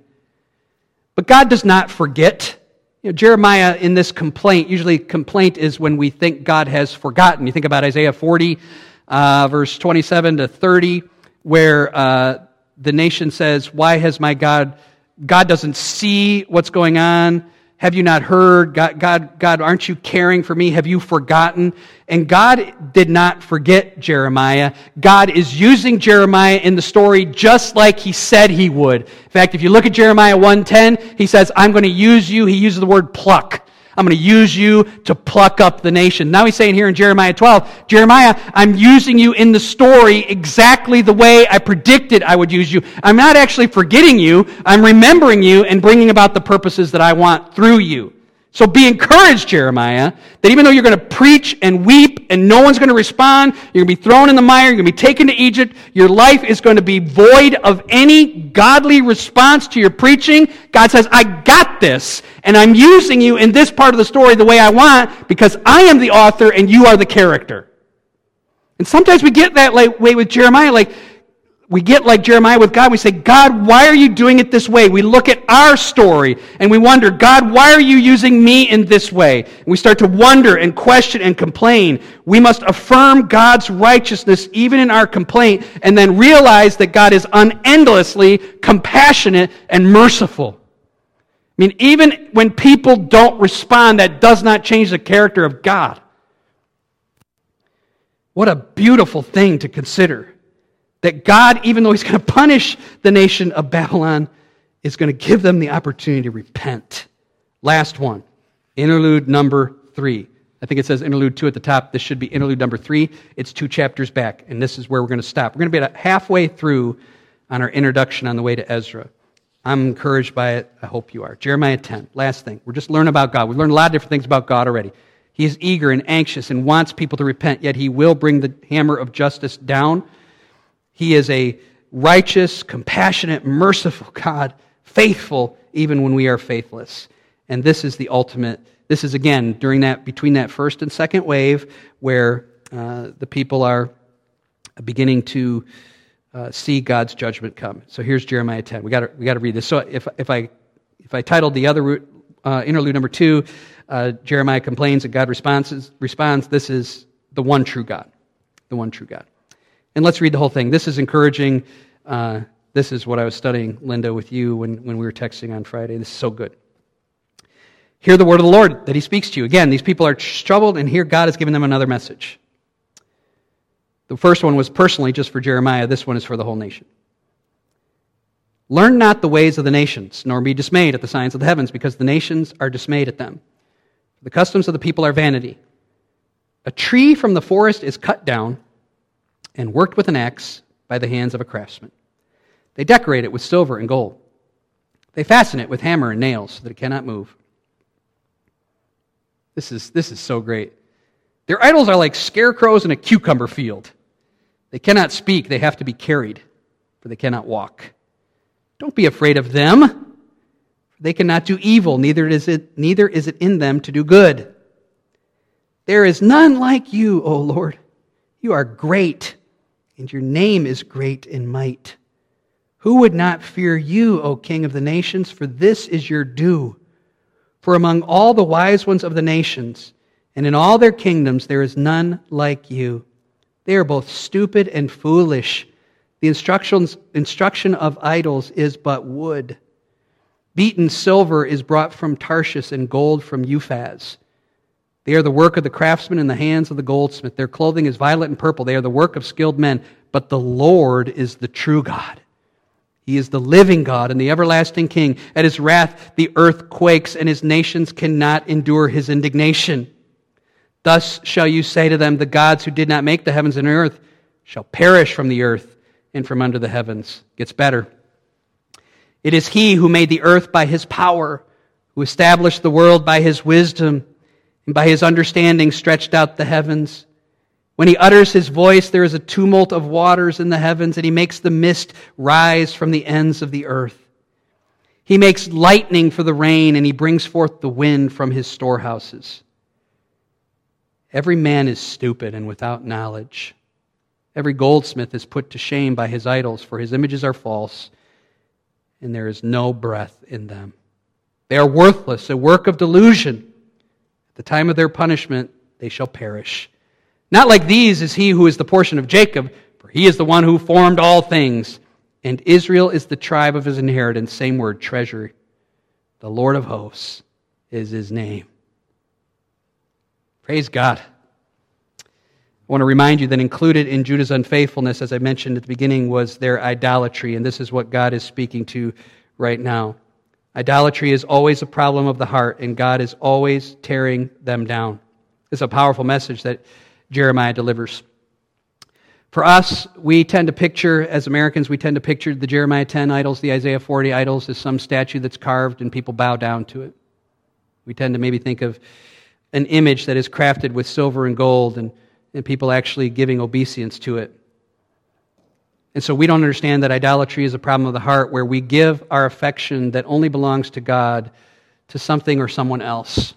But God does not forget. You know, Jeremiah in this complaint, usually complaint is when we think God has forgotten. You think about Isaiah 40, uh, verse 27 to 30, where uh, the nation says, Why has my God, God doesn't see what's going on? Have you not heard? God, God, God, aren't you caring for me? Have you forgotten? And God did not forget Jeremiah. God is using Jeremiah in the story just like he said he would. In fact, if you look at Jeremiah 1:10, he says, "I'm going to use you." He uses the word pluck. I'm going to use you to pluck up the nation. Now he's saying here in Jeremiah 12, Jeremiah, I'm using you in the story exactly the way I predicted I would use you. I'm not actually forgetting you. I'm remembering you and bringing about the purposes that I want through you. So be encouraged, Jeremiah, that even though you're going to preach and weep and no one's going to respond, you're going to be thrown in the mire, you're going to be taken to Egypt, your life is going to be void of any godly response to your preaching. God says, I got this, and I'm using you in this part of the story the way I want because I am the author and you are the character. And sometimes we get that way with Jeremiah, like, we get like Jeremiah with God. We say, God, why are you doing it this way? We look at our story and we wonder, God, why are you using me in this way? And we start to wonder and question and complain. We must affirm God's righteousness even in our complaint and then realize that God is unendlessly compassionate and merciful. I mean, even when people don't respond, that does not change the character of God. What a beautiful thing to consider that God, even though He's going to punish the nation of Babylon, is going to give them the opportunity to repent. Last one, interlude number three. I think it says interlude two at the top. This should be interlude number three. It's two chapters back, and this is where we're going to stop. We're going to be halfway through on our introduction on the way to Ezra. I'm encouraged by it. I hope you are. Jeremiah 10. Last thing. We're just learning about God. We've learned a lot of different things about God already. He is eager and anxious and wants people to repent, yet he will bring the hammer of justice down he is a righteous, compassionate, merciful God, faithful even when we are faithless. And this is the ultimate. This is again during that between that first and second wave where uh, the people are beginning to uh, see God's judgment come. So here's Jeremiah 10. We got we got to read this. So if if I if I titled the other uh, interlude number two, uh, Jeremiah complains and God responds. Responds. This is the one true God, the one true God. And let's read the whole thing. This is encouraging. Uh, this is what I was studying, Linda, with you when, when we were texting on Friday. This is so good. Hear the word of the Lord that He speaks to you. Again, these people are troubled, and here God has given them another message. The first one was personally just for Jeremiah, this one is for the whole nation. Learn not the ways of the nations, nor be dismayed at the signs of the heavens, because the nations are dismayed at them. The customs of the people are vanity. A tree from the forest is cut down and worked with an axe by the hands of a craftsman. They decorate it with silver and gold. They fasten it with hammer and nails so that it cannot move. This is, this is so great. Their idols are like scarecrows in a cucumber field. They cannot speak, they have to be carried, for they cannot walk. Don't be afraid of them. They cannot do evil, neither is it, neither is it in them to do good. There is none like you, O Lord. You are great and your name is great in might. Who would not fear you, O King of the nations? For this is your due. For among all the wise ones of the nations, and in all their kingdoms, there is none like you. They are both stupid and foolish. The instructions, instruction of idols is but wood. Beaten silver is brought from Tarshish, and gold from Uphaz. They are the work of the craftsman in the hands of the goldsmith. Their clothing is violet and purple. They are the work of skilled men. But the Lord is the true God. He is the living God and the everlasting King. At his wrath, the earth quakes, and his nations cannot endure his indignation. Thus shall you say to them, The gods who did not make the heavens and earth shall perish from the earth and from under the heavens. Gets better. It is he who made the earth by his power, who established the world by his wisdom and by his understanding stretched out the heavens. When he utters his voice, there is a tumult of waters in the heavens, and he makes the mist rise from the ends of the earth. He makes lightning for the rain, and he brings forth the wind from his storehouses. Every man is stupid and without knowledge. Every goldsmith is put to shame by his idols, for his images are false, and there is no breath in them. They are worthless, a work of delusion the time of their punishment, they shall perish. Not like these is he who is the portion of Jacob, for he is the one who formed all things. And Israel is the tribe of his inheritance. Same word, treasury. The Lord of hosts is his name. Praise God. I want to remind you that included in Judah's unfaithfulness, as I mentioned at the beginning, was their idolatry. And this is what God is speaking to right now. Idolatry is always a problem of the heart, and God is always tearing them down. It's a powerful message that Jeremiah delivers. For us, we tend to picture, as Americans, we tend to picture the Jeremiah 10 idols, the Isaiah 40 idols, as some statue that's carved and people bow down to it. We tend to maybe think of an image that is crafted with silver and gold and, and people actually giving obeisance to it. And so we don't understand that idolatry is a problem of the heart where we give our affection that only belongs to God to something or someone else.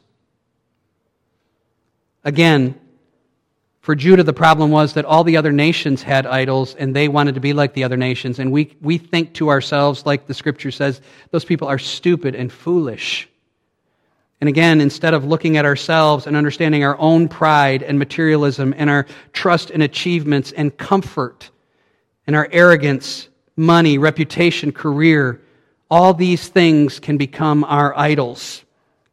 Again, for Judah, the problem was that all the other nations had idols and they wanted to be like the other nations. And we, we think to ourselves, like the scripture says, those people are stupid and foolish. And again, instead of looking at ourselves and understanding our own pride and materialism and our trust in achievements and comfort and our arrogance, money, reputation, career, all these things can become our idols.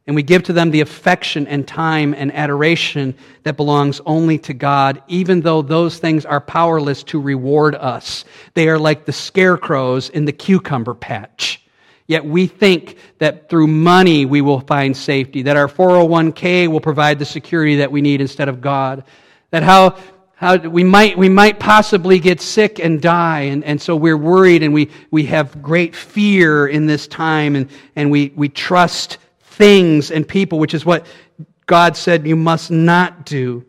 And we give to them the affection and time and adoration that belongs only to God, even though those things are powerless to reward us. They are like the scarecrows in the cucumber patch. Yet we think that through money we will find safety, that our 401k will provide the security that we need instead of God, that how, how we, might, we might possibly get sick and die, and, and so we're worried and we, we have great fear in this time, and, and we, we trust things and people, which is what God said you must not do.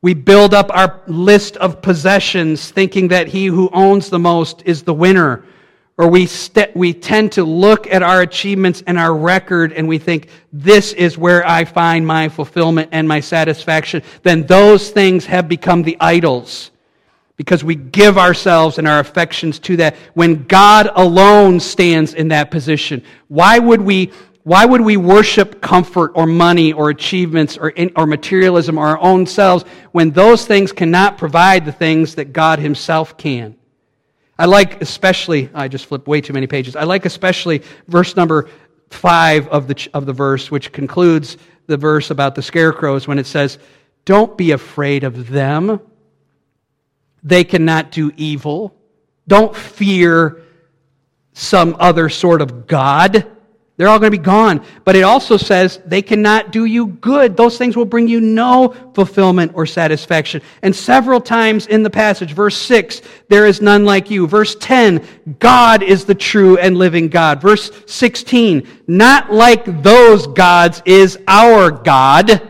We build up our list of possessions thinking that he who owns the most is the winner or we, st- we tend to look at our achievements and our record and we think, this is where I find my fulfillment and my satisfaction, then those things have become the idols. Because we give ourselves and our affections to that when God alone stands in that position. Why would we, why would we worship comfort or money or achievements or, in, or materialism or our own selves when those things cannot provide the things that God Himself can? I like especially, I just flipped way too many pages. I like especially verse number five of the, of the verse, which concludes the verse about the scarecrows when it says, Don't be afraid of them. They cannot do evil. Don't fear some other sort of God. They're all going to be gone. But it also says they cannot do you good. Those things will bring you no fulfillment or satisfaction. And several times in the passage, verse 6, there is none like you. Verse 10, God is the true and living God. Verse 16, not like those gods is our God.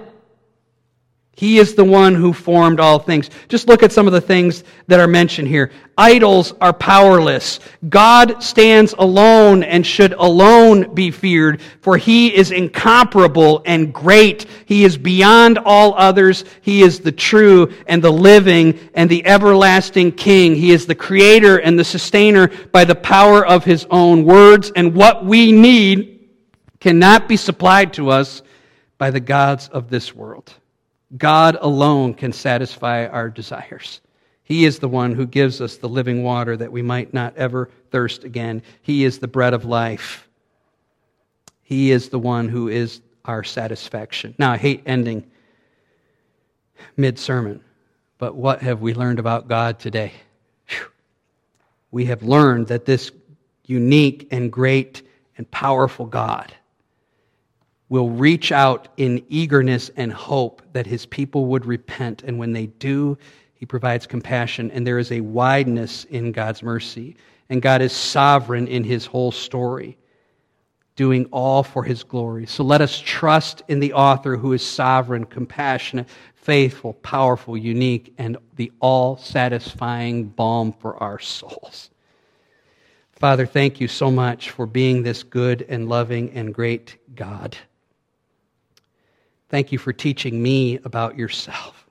He is the one who formed all things. Just look at some of the things that are mentioned here. Idols are powerless. God stands alone and should alone be feared, for he is incomparable and great. He is beyond all others. He is the true and the living and the everlasting King. He is the creator and the sustainer by the power of his own words, and what we need cannot be supplied to us by the gods of this world. God alone can satisfy our desires. He is the one who gives us the living water that we might not ever thirst again. He is the bread of life. He is the one who is our satisfaction. Now, I hate ending mid sermon, but what have we learned about God today? We have learned that this unique and great and powerful God will reach out in eagerness and hope that his people would repent. And when they do, he provides compassion. And there is a wideness in God's mercy. And God is sovereign in his whole story, doing all for his glory. So let us trust in the author who is sovereign, compassionate, faithful, powerful, unique, and the all satisfying balm for our souls. Father, thank you so much for being this good and loving and great God. Thank you for teaching me about yourself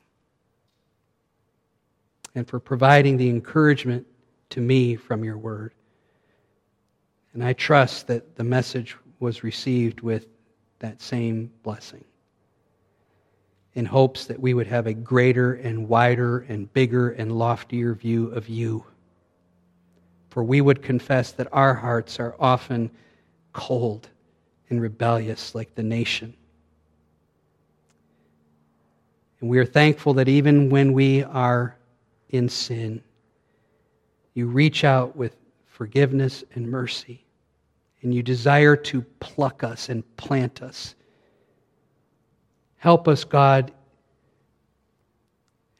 and for providing the encouragement to me from your word. And I trust that the message was received with that same blessing in hopes that we would have a greater and wider and bigger and loftier view of you. For we would confess that our hearts are often cold and rebellious like the nation. And we are thankful that even when we are in sin, you reach out with forgiveness and mercy and you desire to pluck us and plant us. Help us, God,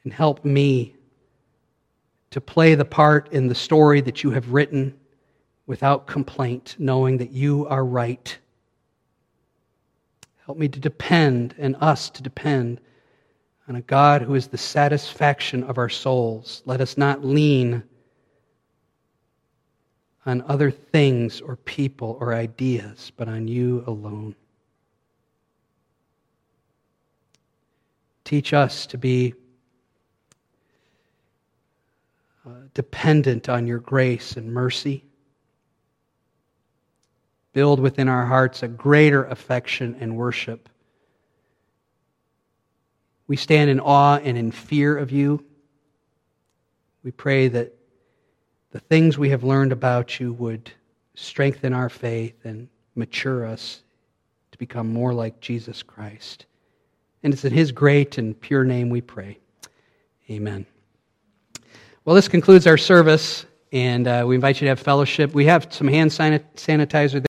and help me to play the part in the story that you have written without complaint, knowing that you are right. Help me to depend and us to depend on a God who is the satisfaction of our souls. Let us not lean on other things or people or ideas, but on you alone. Teach us to be uh, dependent on your grace and mercy. Build within our hearts a greater affection and worship. We stand in awe and in fear of you. We pray that the things we have learned about you would strengthen our faith and mature us to become more like Jesus Christ. And it's in his great and pure name we pray. Amen. Well, this concludes our service, and uh, we invite you to have fellowship. We have some hand sanitizer.